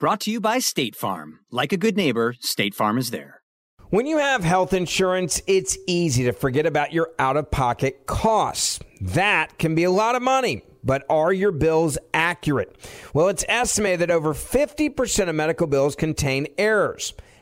Brought to you by State Farm. Like a good neighbor, State Farm is there. When you have health insurance, it's easy to forget about your out of pocket costs. That can be a lot of money, but are your bills accurate? Well, it's estimated that over 50% of medical bills contain errors.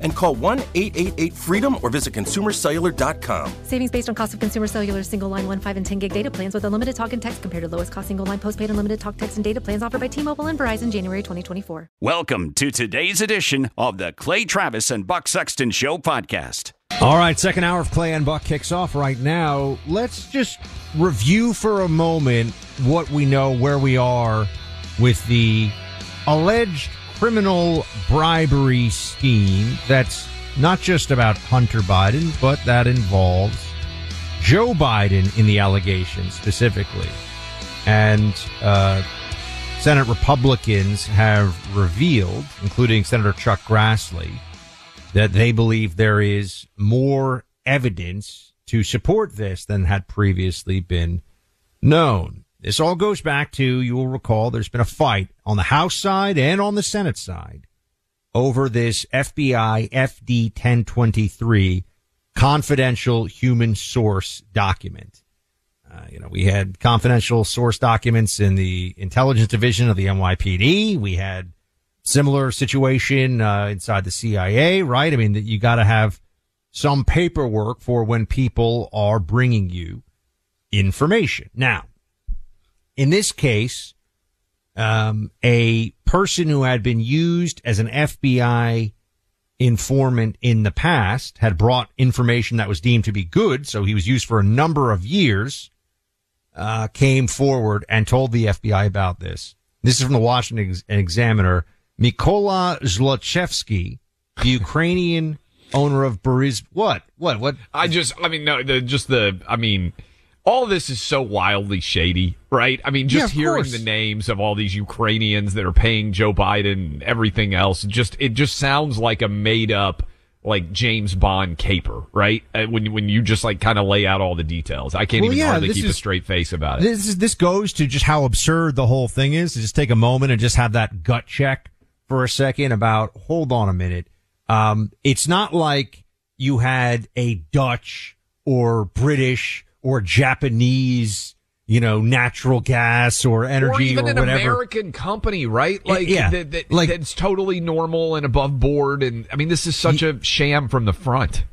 And call 1 888 freedom or visit consumercellular.com. Savings based on cost of consumer cellular single line 1, 5, and 10 gig data plans with unlimited talk and text compared to lowest cost single line postpaid unlimited talk, text, and data plans offered by T Mobile and Verizon January 2024. Welcome to today's edition of the Clay Travis and Buck Sexton Show podcast. All right, second hour of Clay and Buck kicks off right now. Let's just review for a moment what we know, where we are with the alleged criminal bribery scheme that's not just about Hunter Biden, but that involves Joe Biden in the allegation specifically. And uh, Senate Republicans have revealed, including Senator Chuck Grassley, that they believe there is more evidence to support this than had previously been known. This all goes back to, you will recall, there's been a fight on the House side and on the Senate side over this FBI FD 1023 confidential human source document. Uh, you know, we had confidential source documents in the intelligence division of the NYPD. We had similar situation uh, inside the CIA, right? I mean, that you got to have some paperwork for when people are bringing you information. Now, in this case, um, a person who had been used as an FBI informant in the past had brought information that was deemed to be good, so he was used for a number of years, uh, came forward and told the FBI about this. This is from the Washington Ex- Examiner. Mykola Zlochevsky, the Ukrainian owner of Boris. What? What? What? I just, I mean, no, the, just the, I mean, all this is so wildly shady, right? I mean, just yeah, hearing course. the names of all these Ukrainians that are paying Joe Biden, and everything else, just it just sounds like a made up like James Bond caper, right? Uh, when when you just like kind of lay out all the details, I can't Well, even yeah, hardly keep is- a straight face about it. This is, this goes to just how absurd the whole thing is. To just take a moment and just have that gut check for a second about. Hold on a minute. Um, it's not like you had a Dutch or British or Japanese, you know, natural gas or energy or even an whatever. American company, right? Like, yeah, that, that, like- that's totally normal and above board. And I mean, this is such a sham from the front.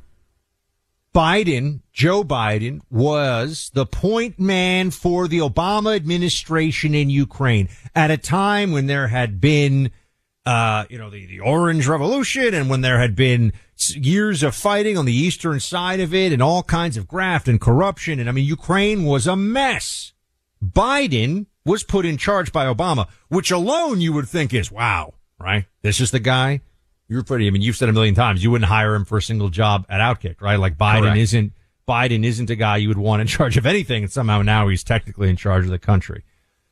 Biden, Joe Biden, was the point man for the Obama administration in Ukraine at a time when there had been, uh, you know, the, the Orange Revolution and when there had been years of fighting on the eastern side of it and all kinds of graft and corruption. And I mean, Ukraine was a mess. Biden was put in charge by Obama, which alone you would think is, wow, right? This is the guy. You're pretty, I mean, you've said a million times, you wouldn't hire him for a single job at Outkick, right? Like Biden Correct. isn't, Biden isn't a guy you would want in charge of anything. And somehow now he's technically in charge of the country.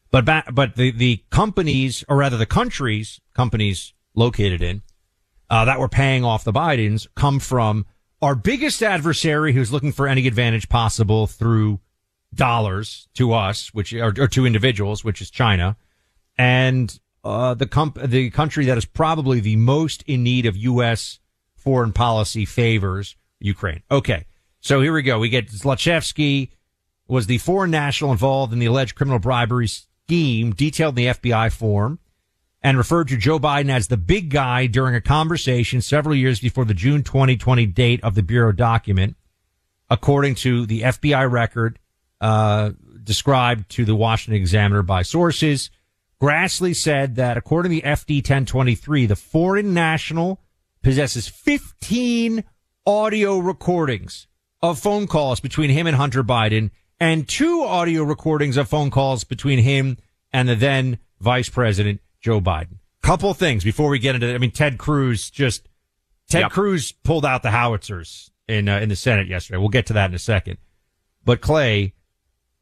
But but the, the companies, or rather the countries, companies located in, uh, that were paying off the Bidens come from our biggest adversary who's looking for any advantage possible through dollars to us, which or, or to individuals, which is China, and uh, the comp- the country that is probably the most in need of U.S. foreign policy favors Ukraine. Okay. So here we go. We get Zlochevsky was the foreign national involved in the alleged criminal bribery scheme detailed in the FBI form and referred to Joe Biden as the big guy during a conversation several years before the June 2020 date of the Bureau document, according to the FBI record uh, described to the Washington Examiner by sources. Grassley said that according to the FD 1023, the foreign national possesses 15 audio recordings of phone calls between him and Hunter Biden and two audio recordings of phone calls between him and the then vice president Joe Biden. Couple things before we get into. I mean, Ted Cruz just Ted yep. Cruz pulled out the howitzers in uh, in the Senate yesterday. We'll get to that in a second. But Clay,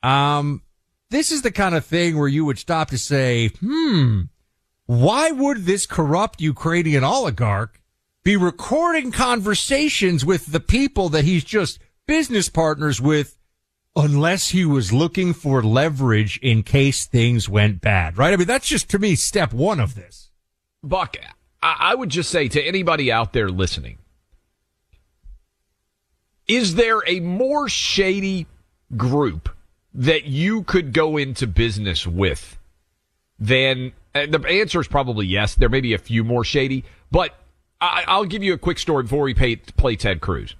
um, this is the kind of thing where you would stop to say, hmm, why would this corrupt Ukrainian oligarch be recording conversations with the people that he's just business partners with unless he was looking for leverage in case things went bad, right? I mean, that's just to me step one of this. Buck, I would just say to anybody out there listening, is there a more shady group that you could go into business with than uh, the answer is probably yes. There may be a few more shady, but I, will give you a quick story before we pay, play Ted Cruz.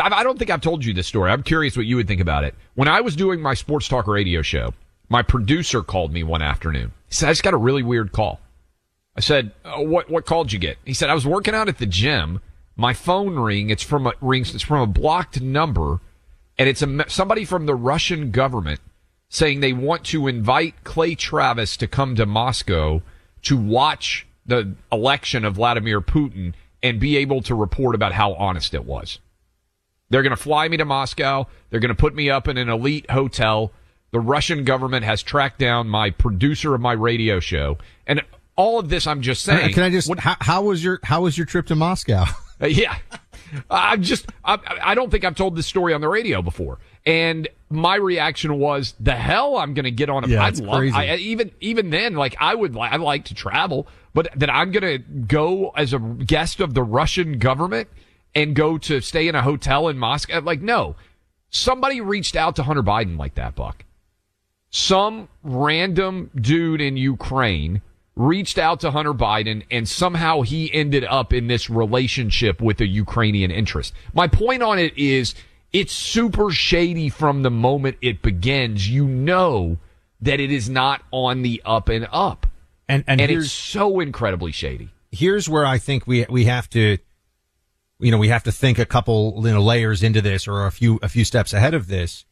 I don't think I've told you this story. I'm curious what you would think about it. When I was doing my sports talk radio show, my producer called me one afternoon. He said, I just got a really weird call. I said, oh, what, what call did you get? He said, I was working out at the gym. My phone ring. It's from a rings. It's from a blocked number and it's a, somebody from the Russian government saying they want to invite Clay Travis to come to Moscow to watch the election of Vladimir Putin and be able to report about how honest it was. They're going to fly me to Moscow. They're going to put me up in an elite hotel. The Russian government has tracked down my producer of my radio show. And all of this, I'm just saying. Can I just, what, how, how was your, how was your trip to Moscow? Uh, yeah. I'm just, I, I don't think I've told this story on the radio before. And my reaction was, the hell I'm going to get on a, yeah, I'd love, crazy. I, even, even then, like I would, I like to travel, but that I'm going to go as a guest of the Russian government and go to stay in a hotel in Moscow. Like, no, somebody reached out to Hunter Biden like that, Buck. Some random dude in Ukraine reached out to Hunter Biden and somehow he ended up in this relationship with a Ukrainian interest. My point on it is it's super shady from the moment it begins. You know that it is not on the up and up. And, and, and it's so incredibly shady. Here's where I think we, we have to, you know, we have to think a couple you know, layers into this or a few, a few steps ahead of this.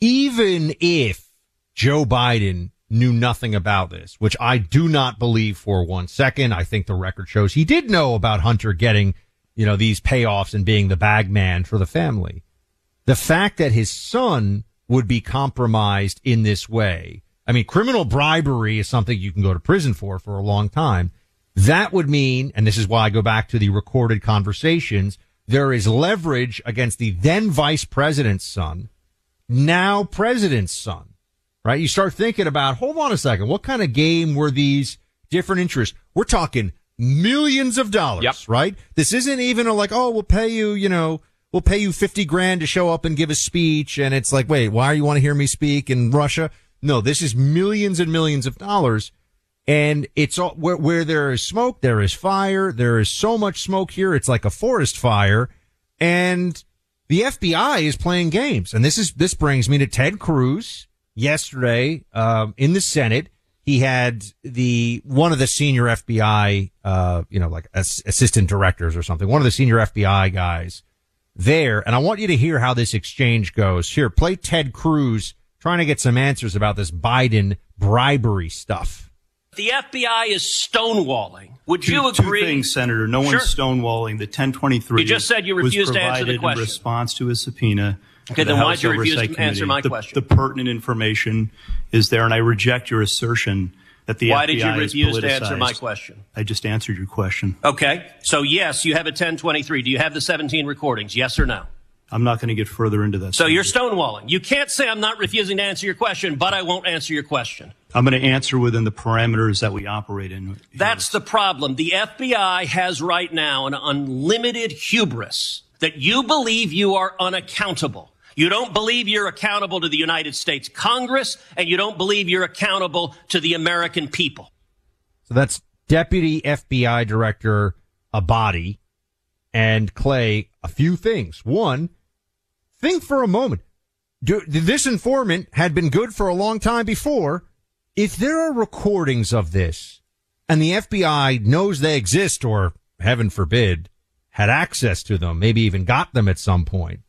Even if Joe Biden knew nothing about this, which I do not believe for one second. I think the record shows he did know about Hunter getting, you know, these payoffs and being the bag man for the family. The fact that his son would be compromised in this way. I mean, criminal bribery is something you can go to prison for for a long time. That would mean, and this is why I go back to the recorded conversations, there is leverage against the then vice president's son, now president's son right? You start thinking about, hold on a second, what kind of game were these different interests? We're talking millions of dollars, yep. right? This isn't even a like, oh, we'll pay you, you know, we'll pay you 50 grand to show up and give a speech. And it's like, wait, why do you want to hear me speak in Russia? No, this is millions and millions of dollars. And it's all where, where there is smoke, there is fire. There is so much smoke here. It's like a forest fire. And the FBI is playing games. And this is, this brings me to Ted Cruz yesterday um, in the Senate. He had the one of the senior FBI, uh, you know, like as, assistant directors or something, one of the senior FBI guys there. And I want you to hear how this exchange goes. Here, play Ted Cruz trying to get some answers about this Biden bribery stuff. The FBI is stonewalling. Would two, you agree? Two things, Senator. No sure. one's stonewalling. The 1023. You just said you refused to answer the question. in response to a subpoena Okay, then why did you refuse to answer my the, question? The pertinent information is there, and I reject your assertion that the FBI is stonewalling. why FBI did you refuse to answer my question? I just answered your question. Okay, so yes, you have a 1023. Do you have the 17 recordings? Yes or no? I'm not going to get further into that. So you're stonewalling. You can't say I'm not refusing to answer your question, but I won't answer your question. I'm going to answer within the parameters that we operate in. That's the problem. The FBI has right now an unlimited hubris that you believe you are unaccountable. You don't believe you're accountable to the United States Congress, and you don't believe you're accountable to the American people. So that's Deputy FBI Director Abbate and Clay. A few things. One, think for a moment. Do, this informant had been good for a long time before. If there are recordings of this and the FBI knows they exist or heaven forbid had access to them, maybe even got them at some point,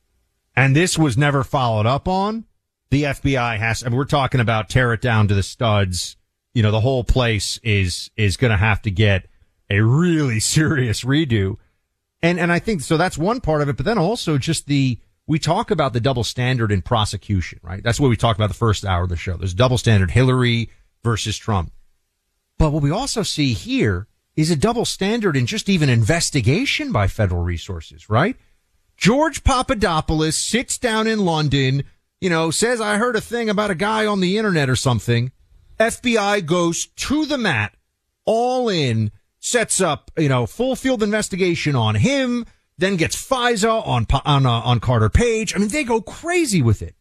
and this was never followed up on, the FBI has, I mean, we're talking about tear it down to the studs. You know, the whole place is, is going to have to get a really serious redo. And, and I think, so that's one part of it, but then also just the, we talk about the double standard in prosecution, right? That's what we talked about the first hour of the show. There's double standard Hillary versus Trump. But what we also see here is a double standard in just even investigation by federal resources, right? George Papadopoulos sits down in London, you know, says, I heard a thing about a guy on the internet or something. FBI goes to the mat, all in, sets up, you know, full field investigation on him, then gets FISA on, on, uh, on Carter Page. I mean, they go crazy with it.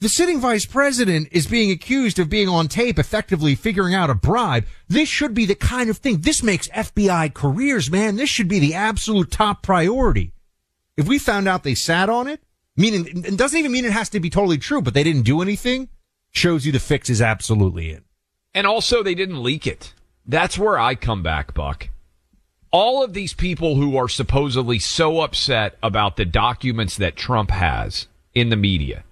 The sitting vice president is being accused of being on tape, effectively figuring out a bribe. This should be the kind of thing. This makes FBI careers, man. This should be the absolute top priority. If we found out they sat on it, meaning, it doesn't even mean it has to be totally true, but they didn't do anything, shows you the fix is absolutely in. And also they didn't leak it. That's where I come back, Buck. All of these people who are supposedly so upset about the documents that Trump has in the media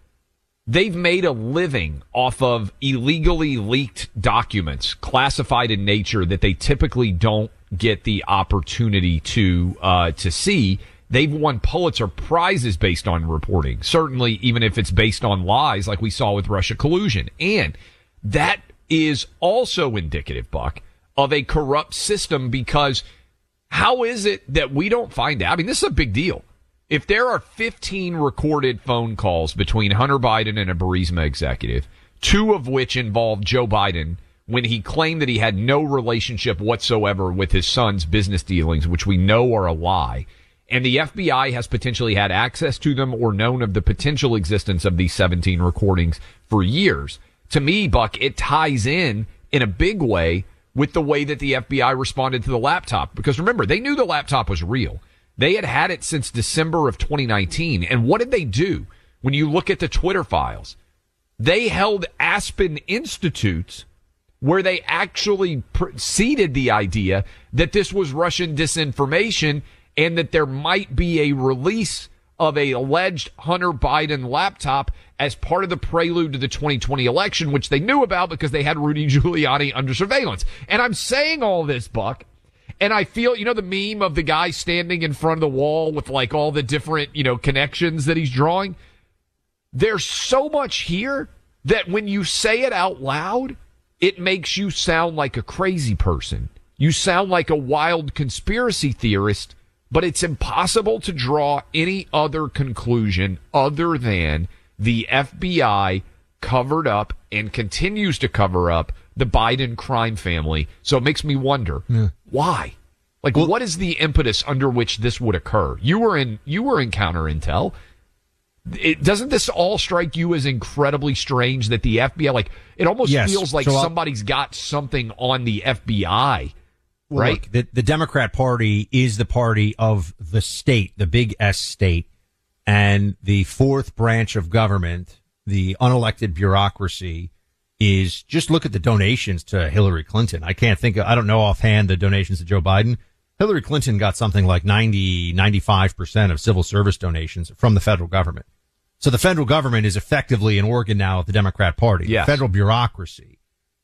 They've made a living off of illegally leaked documents, classified in nature, that they typically don't get the opportunity to uh, to see. They've won Pulitzer prizes based on reporting. Certainly, even if it's based on lies, like we saw with Russia collusion, and that is also indicative, Buck, of a corrupt system. Because how is it that we don't find out? I mean, this is a big deal if there are 15 recorded phone calls between Hunter Biden and a Burisma executive, two of which involved Joe Biden when he claimed that he had no relationship whatsoever with his son's business dealings, which we know are a lie, and the FBI has potentially had access to them or known of the potential existence of these 17 recordings for years. To me, Buck, it ties in in a big way with the way that the FBI responded to the laptop. Because remember, they knew the laptop was real. They had had it since December of 2019. And what did they do? When you look at the Twitter files, they held Aspen Institutes where they actually preceded the idea that this was Russian disinformation and that there might be a release of a alleged Hunter Biden laptop as part of the prelude to the 2020 election, which they knew about because they had Rudy Giuliani under surveillance. And I'm saying all this, Buck, and I feel, you know, the meme of the guy standing in front of the wall with like all the different, you know, connections that he's drawing. There's so much here that when you say it out loud, it makes you sound like a crazy person. You sound like a wild conspiracy theorist, but it's impossible to draw any other conclusion other than the FBI covered up and continues to cover up the Biden crime family. So it makes me wonder yeah. why. Like, well, what is the impetus under which this would occur? You were in you were in counter intel. It, doesn't this all strike you as incredibly strange that the FBI, like, it almost yes. feels like so somebody's got something on the FBI, well, right? Look, the, the Democrat Party is the party of the state, the big S state, and the fourth branch of government, the unelected bureaucracy, is just look at the donations to Hillary Clinton. I can't think of, I don't know offhand the donations to Joe Biden. Hillary Clinton got something like 90, 95% of civil service donations from the federal government. So the federal government is effectively an organ now of the Democrat Party, yes. the federal bureaucracy.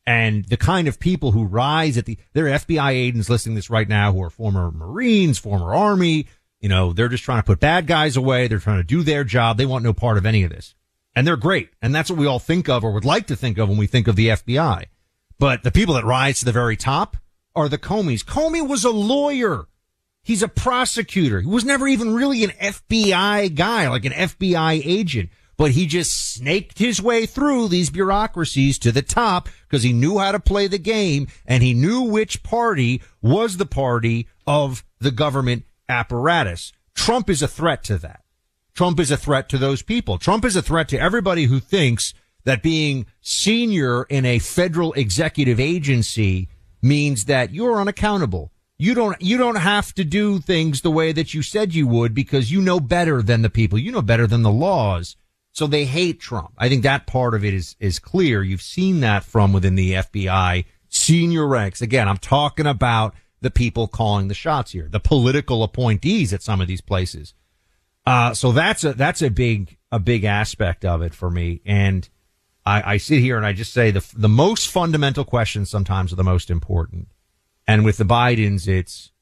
And the kind of people who rise at the, there are FBI agents listening this right now who are former Marines, former Army. You know, they're just trying to put bad guys away. They're trying to do their job. They want no part of any of this and they're great. And that's what we all think of or would like to think of when we think of the FBI. But the people that rise to the very top are the Comeys. Comey was a lawyer. He's a prosecutor. He was never even really an FBI guy, like an FBI agent, but he just snaked his way through these bureaucracies to the top because he knew how to play the game and he knew which party was the party of the government apparatus. Trump is a threat to that. Trump is a threat to those people. Trump is a threat to everybody who thinks that being senior in a federal executive agency means that you're unaccountable. You don't, you don't have to do things the way that you said you would because you know better than the people. You know better than the laws. So they hate Trump. I think that part of it is, is clear. You've seen that from within the FBI senior ranks. Again, I'm talking about the people calling the shots here, the political appointees at some of these places. Uh, so that's a, that's a big, a big aspect of it for me. And I, I sit here and I just say the, the most fundamental questions sometimes are the most important. And with the Bidens, it's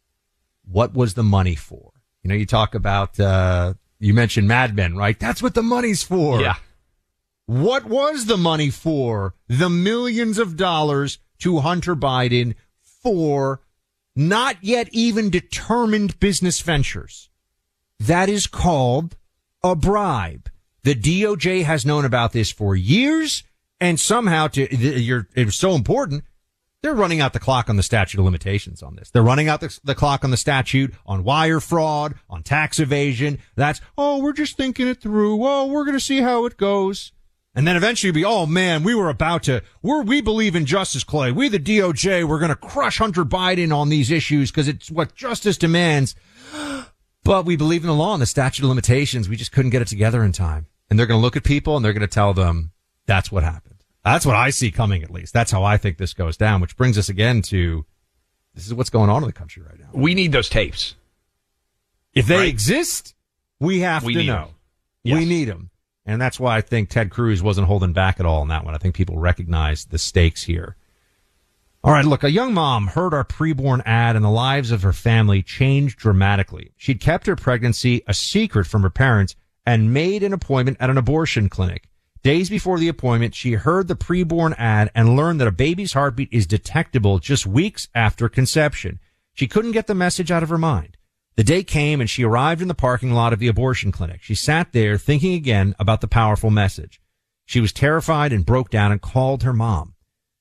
what was the money for? You know, you talk about, uh, you mentioned Mad Men, right? That's what the money's for. Yeah. What was the money for? The millions of dollars to Hunter Biden for not yet even determined business ventures. That is called a bribe. The DOJ has known about this for years and somehow to, you're, it was so important. They're running out the clock on the statute of limitations on this. They're running out the, the clock on the statute on wire fraud, on tax evasion. That's, oh, we're just thinking it through. Oh, we're going to see how it goes. And then eventually you'd be, oh man, we were about to, we're, we believe in justice, Clay. We, the DOJ, we're going to crush Hunter Biden on these issues because it's what justice demands. But we believe in the law and the statute of limitations. We just couldn't get it together in time. And they're going to look at people and they're going to tell them that's what happened. That's what I see coming, at least. That's how I think this goes down, which brings us again to this is what's going on in the country right now. We need those tapes. If they Right. exist, we have We to know. Yes. We need them. And that's why I think Ted Cruz wasn't holding back at all on that one. I think people recognize the stakes here. All right, look, a young mom heard our preborn ad and the lives of her family changed dramatically. She'd kept her pregnancy a secret from her parents and made an appointment at an abortion clinic. Days before the appointment, she heard the preborn ad and learned that a baby's heartbeat is detectable just weeks after conception. She couldn't get the message out of her mind. The day came and she arrived in the parking lot of the abortion clinic. She sat there thinking again about the powerful message. She was terrified and broke down and called her mom.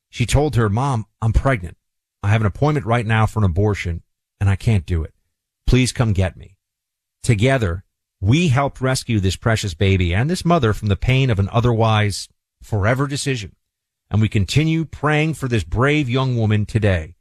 She told her, Mom, I'm pregnant. I have an appointment right now for an abortion and I can't do it. Please come get me. Together, we helped rescue this precious baby and this mother from the pain of an otherwise forever decision. And we continue praying for this brave young woman today.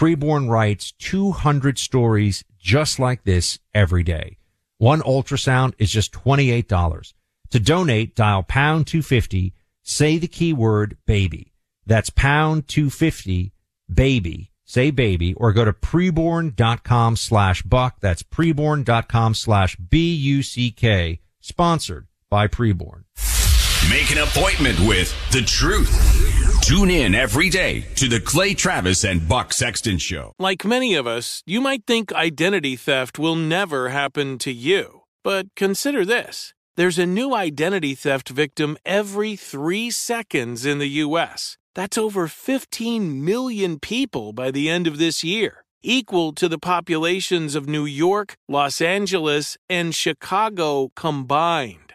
Preborn writes 200 stories just like this every day. One ultrasound is just $28. To donate, dial pound 250, say the keyword baby. That's pound 250 baby. Say baby or go to preborn.com slash buck. That's preborn.com slash B-U-C-K. Sponsored by Preborn. Make an appointment with the truth. Tune in every day to the Clay Travis and Buck Sexton Show. Like many of us, you might think identity theft will never happen to you. But consider this there's a new identity theft victim every three seconds in the U.S. That's over 15 million people by the end of this year, equal to the populations of New York, Los Angeles, and Chicago combined.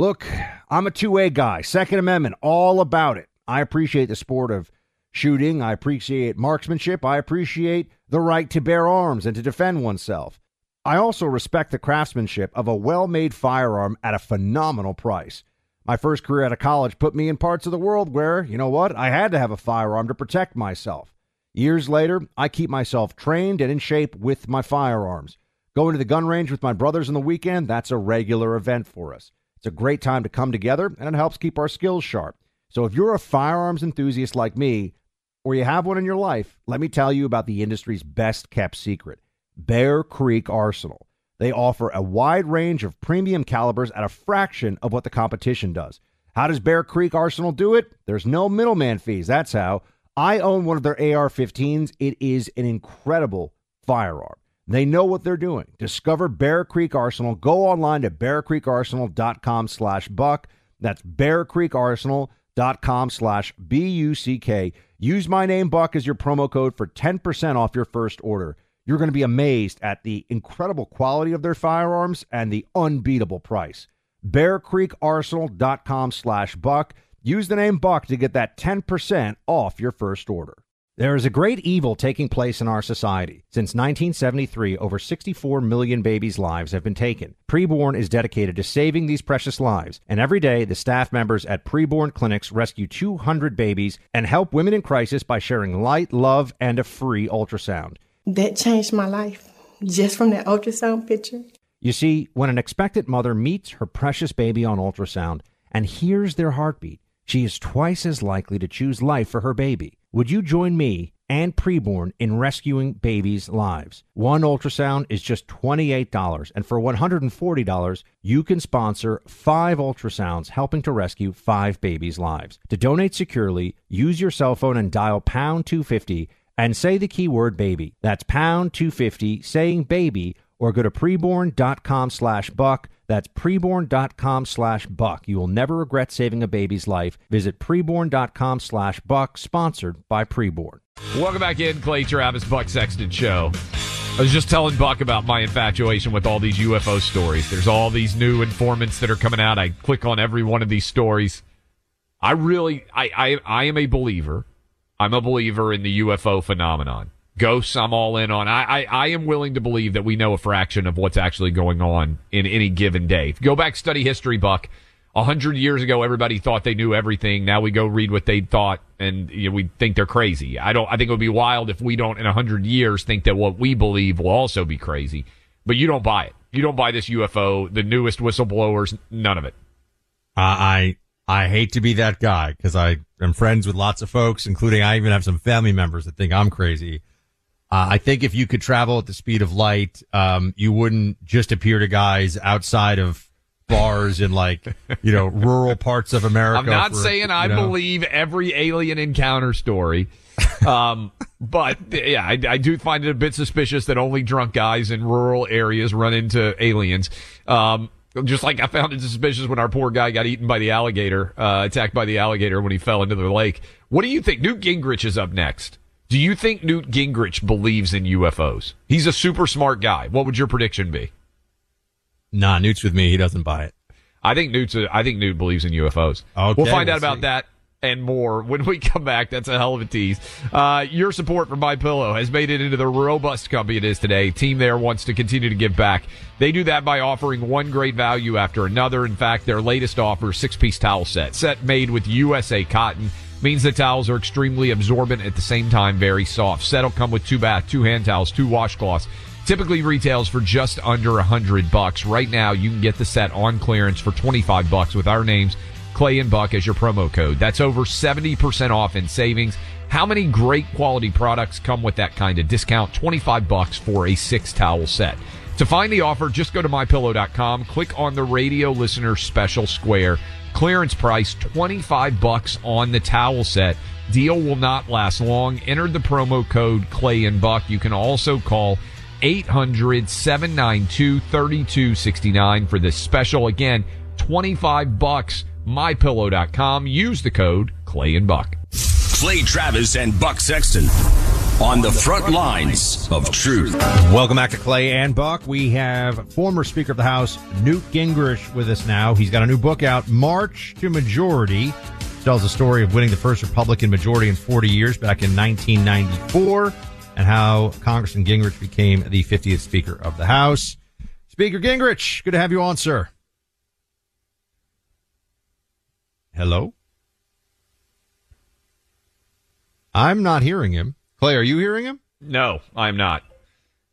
Look, I'm a two way guy. Second Amendment, all about it. I appreciate the sport of shooting. I appreciate marksmanship. I appreciate the right to bear arms and to defend oneself. I also respect the craftsmanship of a well made firearm at a phenomenal price. My first career out of college put me in parts of the world where, you know what, I had to have a firearm to protect myself. Years later, I keep myself trained and in shape with my firearms. Going to the gun range with my brothers on the weekend, that's a regular event for us. It's a great time to come together and it helps keep our skills sharp. So if you're a firearms enthusiast like me, or you have one in your life, let me tell you about the industry's best kept secret Bear Creek Arsenal. They offer a wide range of premium calibers at a fraction of what the competition does. How does Bear Creek Arsenal do it? There's no middleman fees. That's how. I own one of their AR 15s. It is an incredible firearm. They know what they're doing. Discover Bear Creek Arsenal. Go online to bearcreekarsenal.com slash buck. That's bearcreekarsenal.com slash B-U-C-K. Use my name, Buck, as your promo code for 10% off your first order. You're going to be amazed at the incredible quality of their firearms and the unbeatable price. BearCreekArsenal.com slash Buck. Use the name Buck to get that 10% off your first order. There is a great evil taking place in our society. Since 1973, over 64 million babies' lives have been taken. Preborn is dedicated to saving these precious lives, and every day the staff members at Preborn clinics rescue 200 babies and help women in crisis by sharing light, love, and a free ultrasound. That changed my life just from that ultrasound picture. You see, when an expectant mother meets her precious baby on ultrasound and hears their heartbeat, she is twice as likely to choose life for her baby. Would you join me and preborn in rescuing babies' lives? One ultrasound is just $28, and for $140, you can sponsor five ultrasounds helping to rescue five babies' lives. To donate securely, use your cell phone and dial pound 250 and say the keyword baby. That's pound 250 saying baby or go to preborn.com slash buck. That's preborn.com slash buck. You will never regret saving a baby's life. Visit preborn.com slash buck, sponsored by Preborn. Welcome back in, Clay Travis, Buck Sexton Show. I was just telling Buck about my infatuation with all these UFO stories. There's all these new informants that are coming out. I click on every one of these stories. I really, I, I, I am a believer. I'm a believer in the UFO phenomenon ghosts I'm all in on. I, I, I, am willing to believe that we know a fraction of what's actually going on in any given day. Go back, study history, Buck. A hundred years ago, everybody thought they knew everything. Now we go read what they thought, and you know, we think they're crazy. I don't. I think it would be wild if we don't, in a hundred years, think that what we believe will also be crazy. But you don't buy it. You don't buy this UFO. The newest whistleblowers, none of it. Uh, I I hate to be that guy because I am friends with lots of folks, including I even have some family members that think I'm crazy. Uh, I think if you could travel at the speed of light, um, you wouldn't just appear to guys outside of bars in like, you know, rural parts of America. I'm not for, saying I know. believe every alien encounter story. um, but yeah, I, I, do find it a bit suspicious that only drunk guys in rural areas run into aliens. Um, just like I found it suspicious when our poor guy got eaten by the alligator, uh, attacked by the alligator when he fell into the lake. What do you think? Newt Gingrich is up next. Do you think Newt Gingrich believes in UFOs? He's a super smart guy. What would your prediction be? Nah, Newt's with me. He doesn't buy it. I think Newt's. A, I think Newt believes in UFOs. Okay, we'll find we'll out about see. that and more when we come back. That's a hell of a tease. Uh, your support for My Pillow has made it into the robust company it is today. Team there wants to continue to give back. They do that by offering one great value after another. In fact, their latest offer, six piece towel set, set made with USA cotton means the towels are extremely absorbent at the same time very soft. Set will come with two bath, two hand towels, two washcloths. Typically retails for just under a hundred bucks. Right now, you can get the set on clearance for 25 bucks with our names, Clay and Buck as your promo code. That's over 70% off in savings. How many great quality products come with that kind of discount? 25 bucks for a six towel set. To find the offer, just go to mypillow.com, click on the radio listener special square Clearance price 25 bucks on the towel set. Deal will not last long. Enter the promo code Clay and Buck. You can also call 800 792 3269 for this special. Again, 25 bucks. MyPillow.com. Use the code Clay and Buck. Clay Travis and Buck Sexton on the front lines of truth. Welcome back to Clay and Buck. We have former Speaker of the House Newt Gingrich with us now. He's got a new book out, March to Majority. Tells the story of winning the first Republican majority in 40 years back in 1994 and how Congressman Gingrich became the 50th Speaker of the House. Speaker Gingrich, good to have you on, sir. Hello? I'm not hearing him. Clay, are you hearing him? No, I'm not.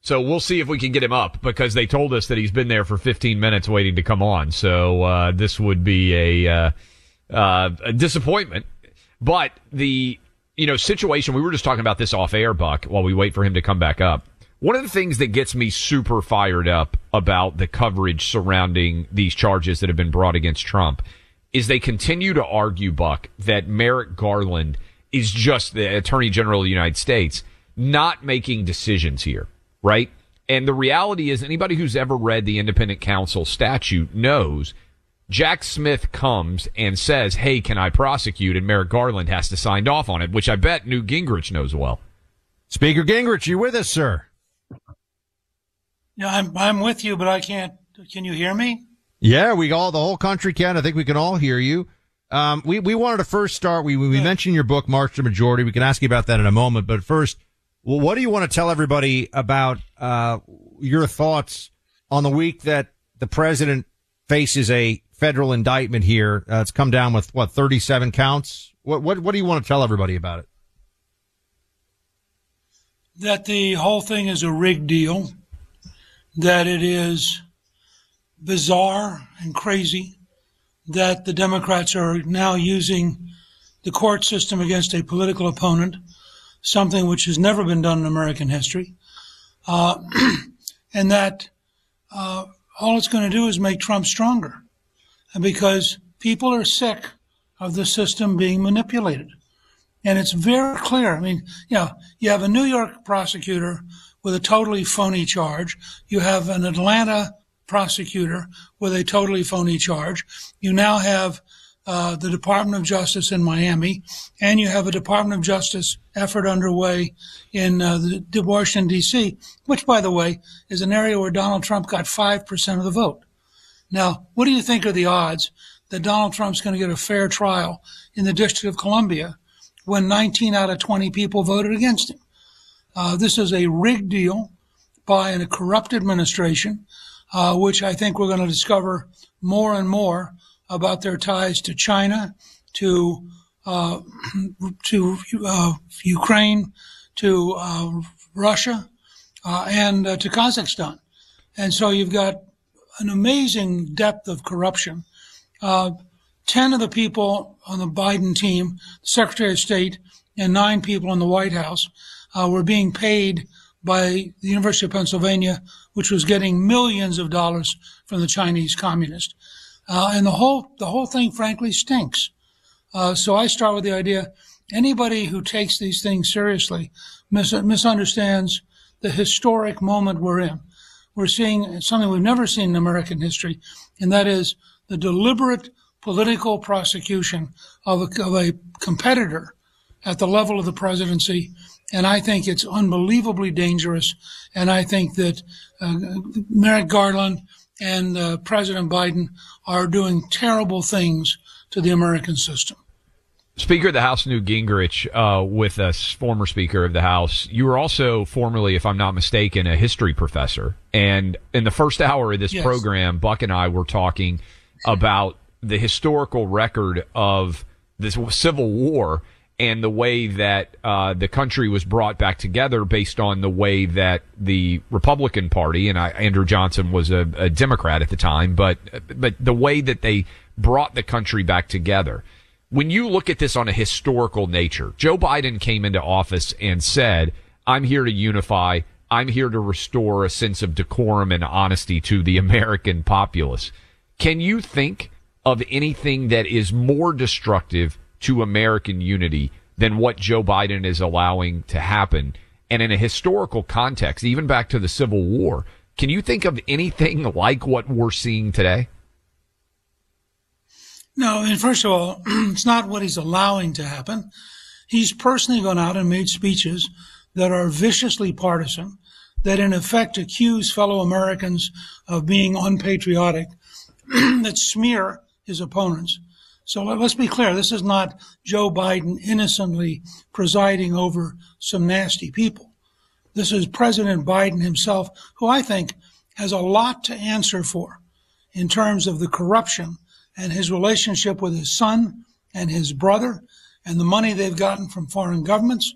So we'll see if we can get him up because they told us that he's been there for 15 minutes waiting to come on. So uh, this would be a, uh, uh, a disappointment. But the you know situation we were just talking about this off air, Buck, while we wait for him to come back up. One of the things that gets me super fired up about the coverage surrounding these charges that have been brought against Trump is they continue to argue, Buck, that Merrick Garland is just the Attorney General of the United States not making decisions here, right? And the reality is anybody who's ever read the independent counsel statute knows Jack Smith comes and says, Hey, can I prosecute? And Merrick Garland has to sign off on it, which I bet Newt Gingrich knows well. Speaker Gingrich, you with us, sir? Yeah, I'm, I'm with you, but I can't. Can you hear me? Yeah, we all, the whole country can. I think we can all hear you. Um, we, we wanted to first start, we, we mentioned your book, March to Majority. We can ask you about that in a moment, but first, well, what do you want to tell everybody about, uh, your thoughts on the week that the president faces a federal indictment here. Uh, it's come down with what 37 counts. What what what do you want to tell everybody about it? That the whole thing is a rigged deal. That it is bizarre and crazy. That the Democrats are now using the court system against a political opponent, something which has never been done in American history, uh, and that uh, all it's going to do is make Trump stronger because people are sick of the system being manipulated. And it's very clear. I mean, you know, you have a New York prosecutor with a totally phony charge. You have an Atlanta prosecutor with a totally phony charge. You now have uh, the Department of Justice in Miami, and you have a Department of Justice effort underway in uh, the, Washington D.C., which, by the way, is an area where Donald Trump got five percent of the vote. Now, what do you think are the odds that Donald Trump's going to get a fair trial in the District of Columbia when 19 out of 20 people voted against him? Uh, this is a rigged deal by a corrupt administration, uh, which I think we're going to discover more and more about their ties to China, to uh, to uh, Ukraine, to uh, Russia, uh, and to Kazakhstan. And so you've got an amazing depth of corruption. Uh, 10 of the people on the Biden team, the Secretary of State, and nine people in the White House uh, were being paid by the University of Pennsylvania, which was getting millions of dollars from the Chinese communist. Uh, and the whole, the whole thing, frankly, stinks. Uh, so I start with the idea anybody who takes these things seriously mis- misunderstands the historic moment we're in we're seeing something we've never seen in American history, and that is the deliberate political prosecution of a, of a competitor at the level of the presidency. And I think it's unbelievably dangerous. And I think that uh, Merrick Garland and uh, President Biden are doing terrible things to the American system. Speaker of the House Newt Gingrich, uh, with us, former Speaker of the House. You were also formerly, if I'm not mistaken, a history professor. And in the first hour of this yes. program, Buck and I were talking about the historical record of this Civil War and the way that uh, the country was brought back together based on the way that the Republican Party and I, Andrew Johnson was a, a Democrat at the time, but but the way that they brought the country back together when you look at this on a historical nature, Joe Biden came into office and said, I'm here to unify. I'm here to restore a sense of decorum and honesty to the American populace. Can you think of anything that is more destructive to American unity than what Joe Biden is allowing to happen? And in a historical context, even back to the Civil War, can you think of anything like what we're seeing today? No, and first of all, it's not what he's allowing to happen. He's personally gone out and made speeches that are viciously partisan, that in effect accuse fellow Americans of being unpatriotic, that smear his opponents. So let's be clear. This is not Joe Biden innocently presiding over some nasty people. This is President Biden himself, who I think has a lot to answer for in terms of the corruption and his relationship with his son and his brother and the money they've gotten from foreign governments.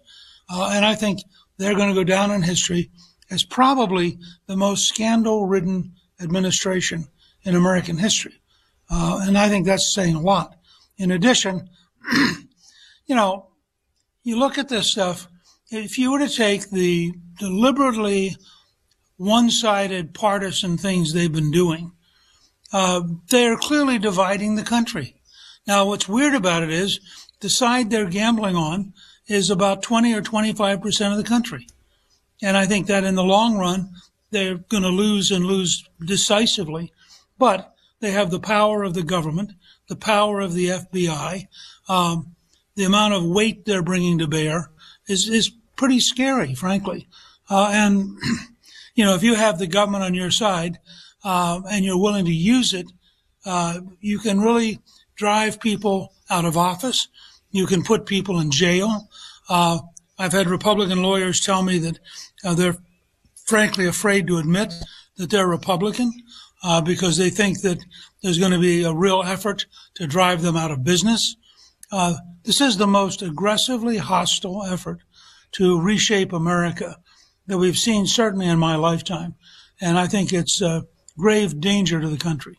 Uh, and I think they're going to go down in history as probably the most scandal ridden administration in American history. Uh, and I think that's saying a lot. In addition, you know, you look at this stuff, if you were to take the deliberately one sided partisan things they've been doing, uh, they're clearly dividing the country. Now, what's weird about it is the side they're gambling on is about 20 or 25% of the country. And I think that in the long run, they're going to lose and lose decisively. But they have the power of the government, the power of the FBI. Um, the amount of weight they're bringing to bear is, is pretty scary, frankly. Uh, and, you know, if you have the government on your side, uh, and you're willing to use it, uh, you can really drive people out of office. You can put people in jail. Uh, I've had Republican lawyers tell me that uh, they're frankly afraid to admit that they're Republican uh, because they think that there's going to be a real effort to drive them out of business. Uh, this is the most aggressively hostile effort to reshape America that we've seen certainly in my lifetime. And I think it's a grave danger to the country.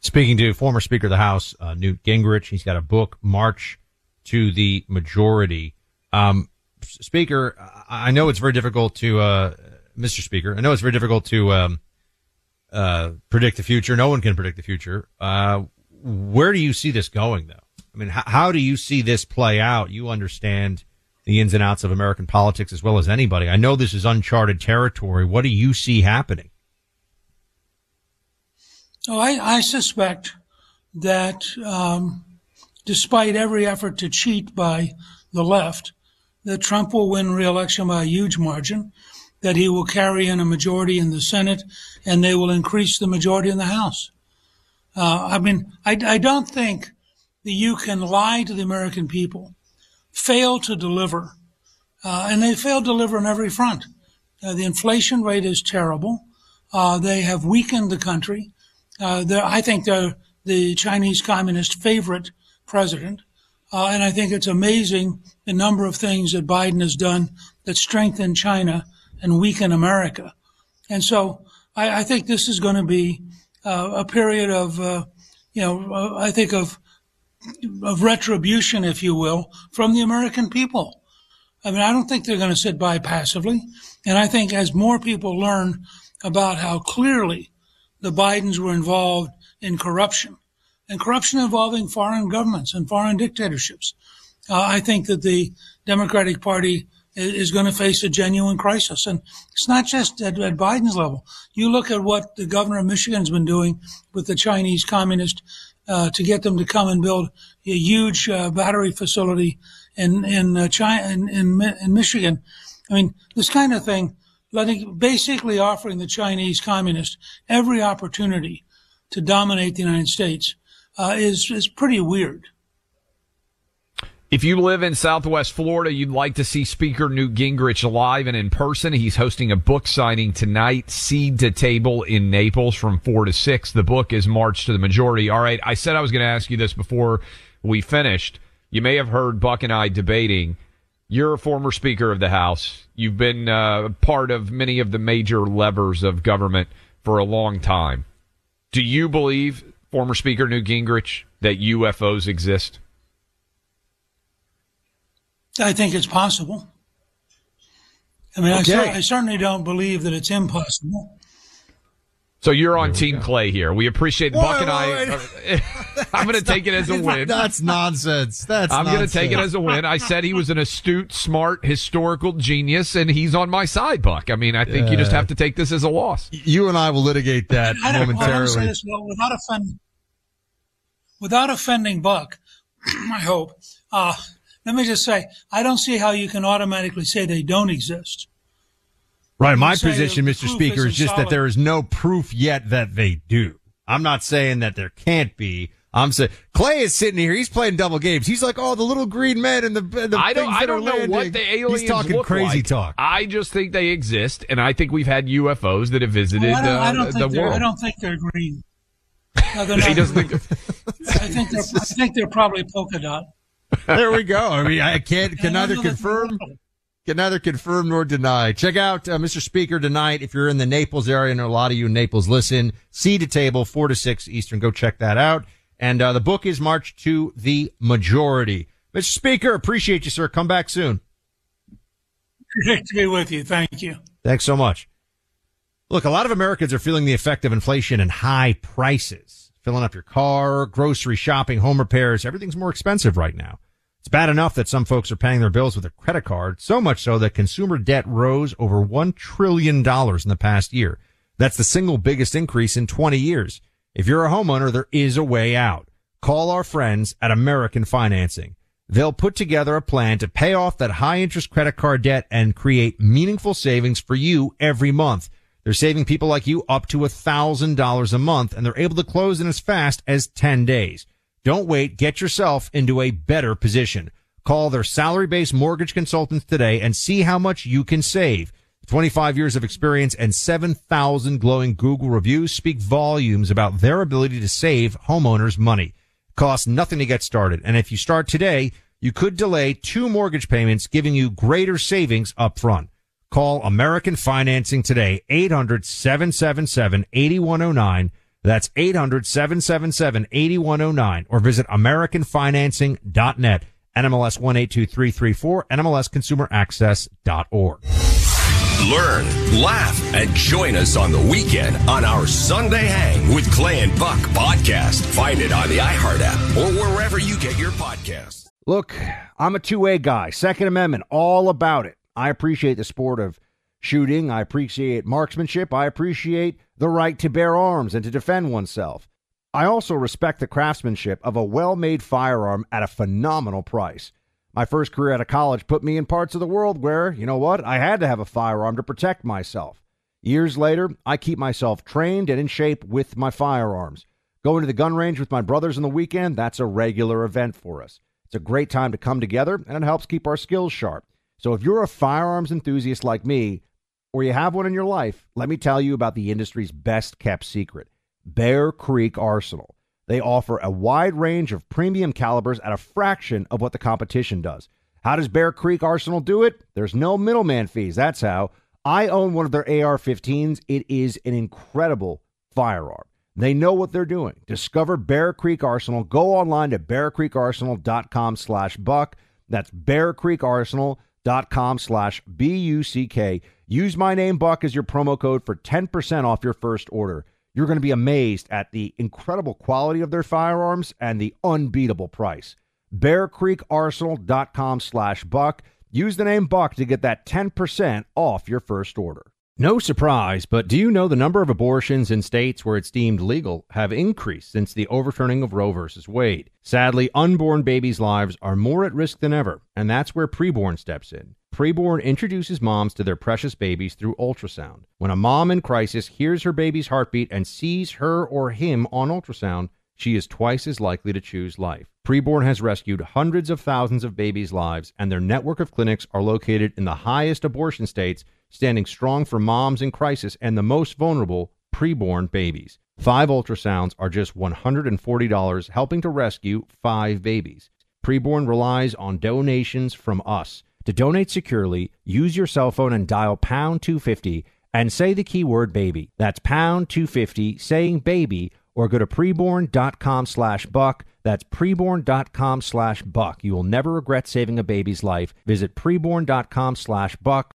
Speaking to former Speaker of the House, uh, Newt Gingrich, he's got a book, March to the Majority. Um, Speaker, I know it's very difficult to, uh, Mr. Speaker, I know it's very difficult to, um, uh, predict the future. No one can predict the future. Uh, where do you see this going though? I mean, how, how do you see this play out? You understand the ins and outs of American politics as well as anybody. I know this is uncharted territory. What do you see happening? Oh, I, I suspect that um, despite every effort to cheat by the left, that Trump will win re-election by a huge margin, that he will carry in a majority in the Senate, and they will increase the majority in the House. Uh, I mean, I, I don't think that you can lie to the American people, fail to deliver, uh, and they fail to deliver on every front. Uh, the inflation rate is terrible. Uh, they have weakened the country. Uh, I think they're the Chinese Communist favorite president. Uh, and I think it's amazing the number of things that Biden has done that strengthen China and weaken America. And so I, I think this is going to be uh, a period of, uh, you know, uh, I think of, of retribution, if you will, from the American people. I mean, I don't think they're going to sit by passively. And I think as more people learn about how clearly the Bidens were involved in corruption and corruption involving foreign governments and foreign dictatorships. Uh, I think that the Democratic Party is, going to face a genuine crisis. And it's not just at, at, Biden's level. You look at what the governor of Michigan's been doing with the Chinese communist uh, to get them to come and build a huge uh, battery facility in in uh, China in, in, in Michigan. I mean, this kind of thing letting, basically offering the Chinese communists every opportunity to dominate the United States uh, is is pretty weird. If you live in Southwest Florida, you'd like to see Speaker Newt Gingrich live and in person. He's hosting a book signing tonight, Seed to Table in Naples from 4 to 6. The book is March to the Majority. All right. I said I was going to ask you this before we finished. You may have heard Buck and I debating you're a former Speaker of the House. You've been uh, part of many of the major levers of government for a long time. Do you believe, former Speaker Newt Gingrich, that UFOs exist? I think it's possible. I mean, okay. I, I, certainly don't believe that it's impossible. So you're on Team go. Clay here. We appreciate Buck and I. I'm going to take it as a win. That's nonsense. That's I'm going to take it as a win. I said he was an astute, smart, historical genius, and he's on my side, Buck. I mean, I think you just have to take this as a loss. You and I will litigate that I momentarily. This, well, without, offend, without offending Buck, I hope. Uh, let me just say, I don't see how you can automatically say they don't exist. Right. My position, Mr. Speaker, is just solid. that there is no proof yet that they do. I'm not saying that there can't be. I'm saying Clay is sitting here. He's playing double games. He's like, "Oh, the little green men and the the I don't, I don't know landing. what the aliens He's talking look crazy like. talk. I just think they exist, and I think we've had UFOs that have visited well, I don't, uh, I don't the world. I don't think they're green. No, they're He doesn't think. I think they're. I think they're probably polka dot. There we go. I mean, I can't can neither confirm can neither confirm nor deny. Check out uh, Mr. Speaker tonight if you're in the Naples area, and a lot of you in Naples listen. Seed to table, four to six Eastern. Go check that out. And uh, the book is March to the Majority. Mr. Speaker, appreciate you, sir. Come back soon. Great to be with you. Thank you. Thanks so much. Look, a lot of Americans are feeling the effect of inflation and high prices. Filling up your car, grocery shopping, home repairs, everything's more expensive right now. It's bad enough that some folks are paying their bills with a credit card, so much so that consumer debt rose over $1 trillion in the past year. That's the single biggest increase in 20 years. If you're a homeowner, there is a way out. Call our friends at American Financing. They'll put together a plan to pay off that high interest credit card debt and create meaningful savings for you every month. They're saving people like you up to $1,000 a month and they're able to close in as fast as 10 days. Don't wait. Get yourself into a better position. Call their salary based mortgage consultants today and see how much you can save. 25 years of experience and 7,000 glowing Google reviews speak volumes about their ability to save homeowners money. Costs nothing to get started. And if you start today, you could delay two mortgage payments, giving you greater savings up front. Call American Financing today, 800 777 8109. That's 800 777 8109 or visit AmericanFinancing.net. NMLS 182334, NMLSConsumerAccess.org. Learn, laugh, and join us on the weekend on our Sunday Hang with Clay and Buck podcast. Find it on the iHeart app or wherever you get your podcasts. Look, I'm a two way guy. Second Amendment, all about it. I appreciate the sport of shooting. I appreciate marksmanship. I appreciate the right to bear arms and to defend oneself. I also respect the craftsmanship of a well made firearm at a phenomenal price. My first career out of college put me in parts of the world where, you know what, I had to have a firearm to protect myself. Years later, I keep myself trained and in shape with my firearms. Going to the gun range with my brothers on the weekend, that's a regular event for us. It's a great time to come together and it helps keep our skills sharp. So if you're a firearms enthusiast like me, or you have one in your life, let me tell you about the industry's best kept secret Bear Creek Arsenal. They offer a wide range of premium calibers at a fraction of what the competition does. How does Bear Creek Arsenal do it? There's no middleman fees. That's how. I own one of their AR 15s. It is an incredible firearm. They know what they're doing. Discover Bear Creek Arsenal. Go online to bearcreekarsenal.com slash buck. That's bearcreekarsenal.com slash B-U-C-K. Use my name, Buck, as your promo code for 10% off your first order. You're going to be amazed at the incredible quality of their firearms and the unbeatable price. BearCreekArsenal.com slash Buck. Use the name Buck to get that 10% off your first order. No surprise, but do you know the number of abortions in states where it's deemed legal have increased since the overturning of Roe v. Wade? Sadly, unborn babies' lives are more at risk than ever, and that's where preborn steps in. Preborn introduces moms to their precious babies through ultrasound. When a mom in crisis hears her baby's heartbeat and sees her or him on ultrasound, she is twice as likely to choose life. Preborn has rescued hundreds of thousands of babies' lives, and their network of clinics are located in the highest abortion states, standing strong for moms in crisis and the most vulnerable preborn babies. Five ultrasounds are just $140, helping to rescue five babies. Preborn relies on donations from us. To donate securely, use your cell phone and dial pound 250 and say the keyword baby. That's pound 250 saying baby or go to preborn.com slash buck. That's preborn.com slash buck. You will never regret saving a baby's life. Visit preborn.com slash buck,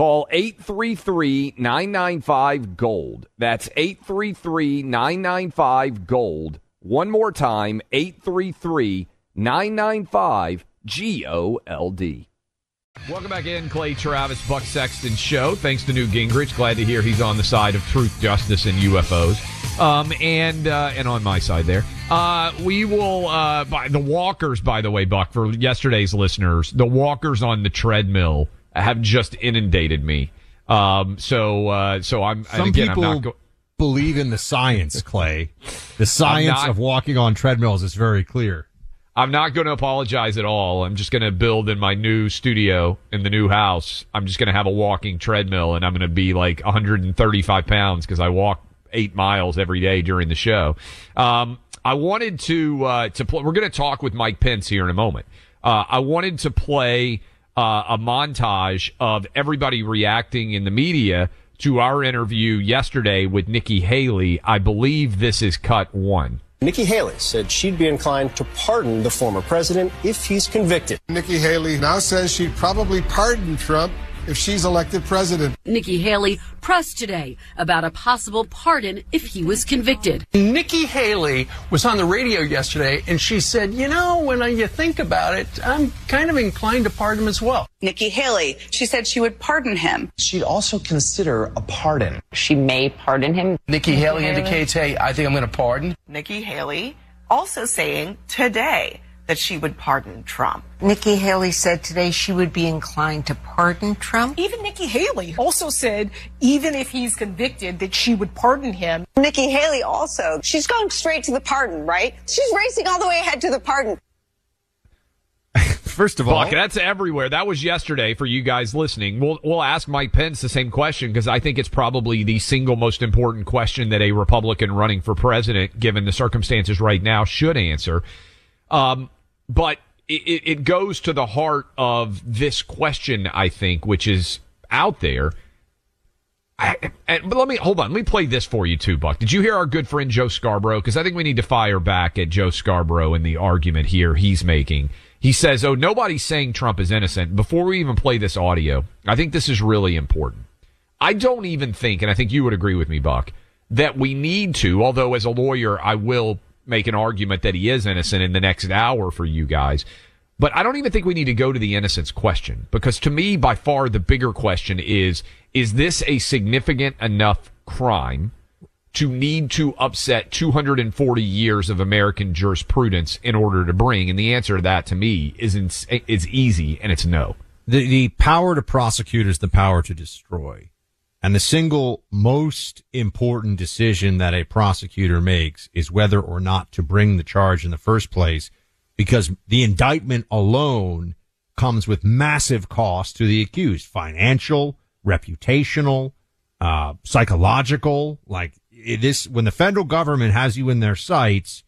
Call 833 995 Gold. That's 833 995 Gold. One more time 833 995 G O L D. Welcome back in, Clay Travis, Buck Sexton Show. Thanks to Newt Gingrich. Glad to hear he's on the side of truth, justice, and UFOs. Um, and uh, and on my side there. Uh, we will uh, by the walkers, by the way, Buck, for yesterday's listeners, the walkers on the treadmill have just inundated me. Um, so uh, so I'm Some again, people I'm not go- believe in the science, Clay. The science not- of walking on treadmills is very clear. I'm not going to apologize at all. I'm just going to build in my new studio in the new house. I'm just going to have a walking treadmill and I'm going to be like 135 pounds because I walk eight miles every day during the show. Um, I wanted to, uh, to play, we're going to talk with Mike Pence here in a moment. Uh, I wanted to play, uh, a montage of everybody reacting in the media to our interview yesterday with Nikki Haley. I believe this is cut one. Nikki Haley said she'd be inclined to pardon the former president if he's convicted. Nikki Haley now says she'd probably pardon Trump if she's elected president. Nikki Haley pressed today about a possible pardon if he was convicted. Nikki Haley was on the radio yesterday and she said, you know, when you think about it, I'm kind of inclined to pardon him as well. Nikki Haley, she said she would pardon him. She'd also consider a pardon. She may pardon him. Nikki Haley indicates, hey, I think I'm going to pardon. Nikki Haley also saying today that she would pardon Trump. Nikki Haley said today she would be inclined to pardon Trump. Even Nikki Haley also said, even if he's convicted, that she would pardon him. Nikki Haley also, she's going straight to the pardon, right? She's racing all the way ahead to the pardon. First of all, Buck, that's everywhere. That was yesterday for you guys listening. We'll we'll ask Mike Pence the same question because I think it's probably the single most important question that a Republican running for president, given the circumstances right now, should answer. Um, but it, it goes to the heart of this question, I think, which is out there. I, but let me hold on. Let me play this for you too, Buck. Did you hear our good friend Joe Scarborough? Because I think we need to fire back at Joe Scarborough in the argument here he's making. He says, "Oh, nobody's saying Trump is innocent." Before we even play this audio, I think this is really important. I don't even think, and I think you would agree with me, Buck, that we need to. Although, as a lawyer, I will make an argument that he is innocent in the next hour for you guys. But I don't even think we need to go to the innocence question because to me, by far, the bigger question is, is this a significant enough crime to need to upset 240 years of American jurisprudence in order to bring? And the answer to that to me is, ins- is easy and it's no. The, the power to prosecute is the power to destroy. And the single most important decision that a prosecutor makes is whether or not to bring the charge in the first place, because the indictment alone comes with massive costs to the accused, financial, reputational, uh, psychological. Like this, when the federal government has you in their sights,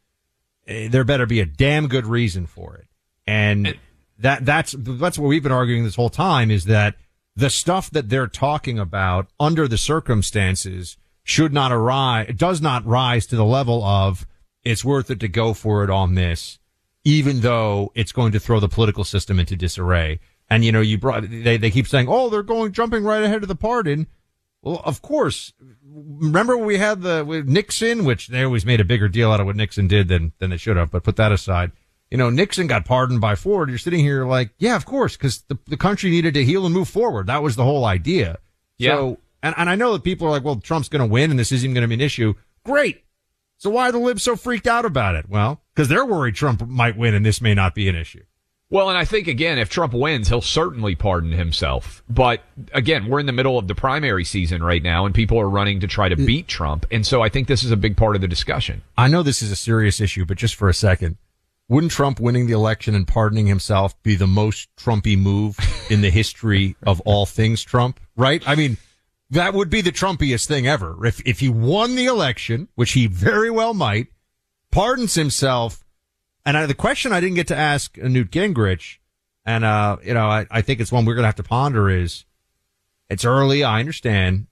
eh, there better be a damn good reason for it. And that, that's, that's what we've been arguing this whole time is that the stuff that they're talking about under the circumstances should not arise, it does not rise to the level of it's worth it to go for it on this, even though it's going to throw the political system into disarray. And, you know, you brought, they, they keep saying, oh, they're going, jumping right ahead of the pardon. Well, of course. Remember when we had the, with Nixon, which they always made a bigger deal out of what Nixon did than, than they should have, but put that aside you know, Nixon got pardoned by Ford. You're sitting here like, yeah, of course, because the, the country needed to heal and move forward. That was the whole idea. Yeah. So, and, and I know that people are like, well, Trump's going to win and this isn't going to be an issue. Great. So why are the libs so freaked out about it? Well, because they're worried Trump might win and this may not be an issue. Well, and I think again, if Trump wins, he'll certainly pardon himself. But again, we're in the middle of the primary season right now, and people are running to try to beat Trump. And so I think this is a big part of the discussion. I know this is a serious issue, but just for a second, wouldn't Trump winning the election and pardoning himself be the most Trumpy move in the history of all things Trump? Right? I mean, that would be the Trumpiest thing ever. If, if he won the election, which he very well might, pardons himself. And I, the question I didn't get to ask Newt Gingrich, and, uh, you know, I, I think it's one we're going to have to ponder is, it's early. I understand.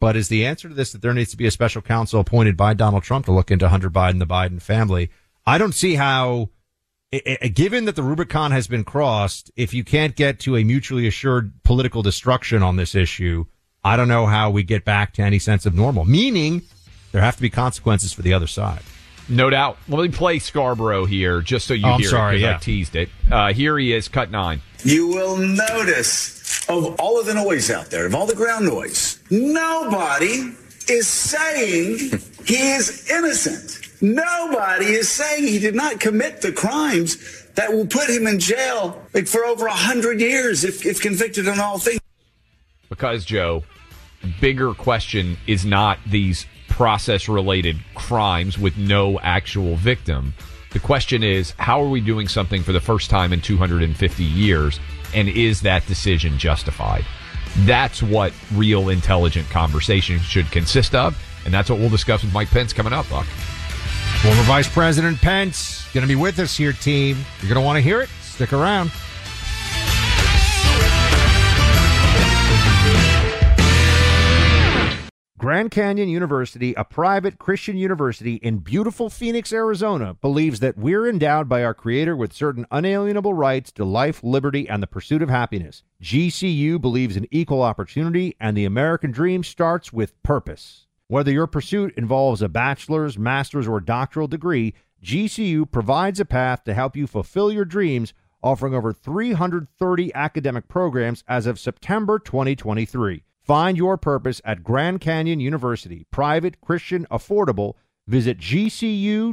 But is the answer to this that there needs to be a special counsel appointed by Donald Trump to look into Hunter Biden, the Biden family? I don't see how, i- i- given that the Rubicon has been crossed, if you can't get to a mutually assured political destruction on this issue, I don't know how we get back to any sense of normal. Meaning, there have to be consequences for the other side. No doubt. Let me play Scarborough here just so you Oh, I'm hear sorry, it 'cause yeah. I teased it. Uh, here he is, cut nine. You will notice of all of the noise out there, of all the ground noise, nobody is saying he is innocent. Nobody is saying he did not commit the crimes that will put him in jail like, for over a hundred years if, if convicted on all things. Because, Joe, bigger question is not these process related crimes with no actual victim. The question is, how are we doing something for the first time in 250 years? And is that decision justified? That's what real intelligent conversation should consist of. And that's what we'll discuss with Mike Pence coming up, Buck. Former Vice President Pence going to be with us here, team. You're going to want to hear it. Stick around. Grand Canyon University, a private Christian university in beautiful Phoenix, Arizona, believes that we're endowed by our Creator with certain unalienable rights to life, liberty, and the pursuit of happiness. GCU believes in equal opportunity, and the American dream starts with purpose. Whether your pursuit involves a bachelor's, master's, or doctoral degree, GCU provides a path to help you fulfill your dreams, offering over 330 academic programs as of September 2023. Find your purpose at Grand Canyon University, private, Christian, affordable. Visit gcu.edu.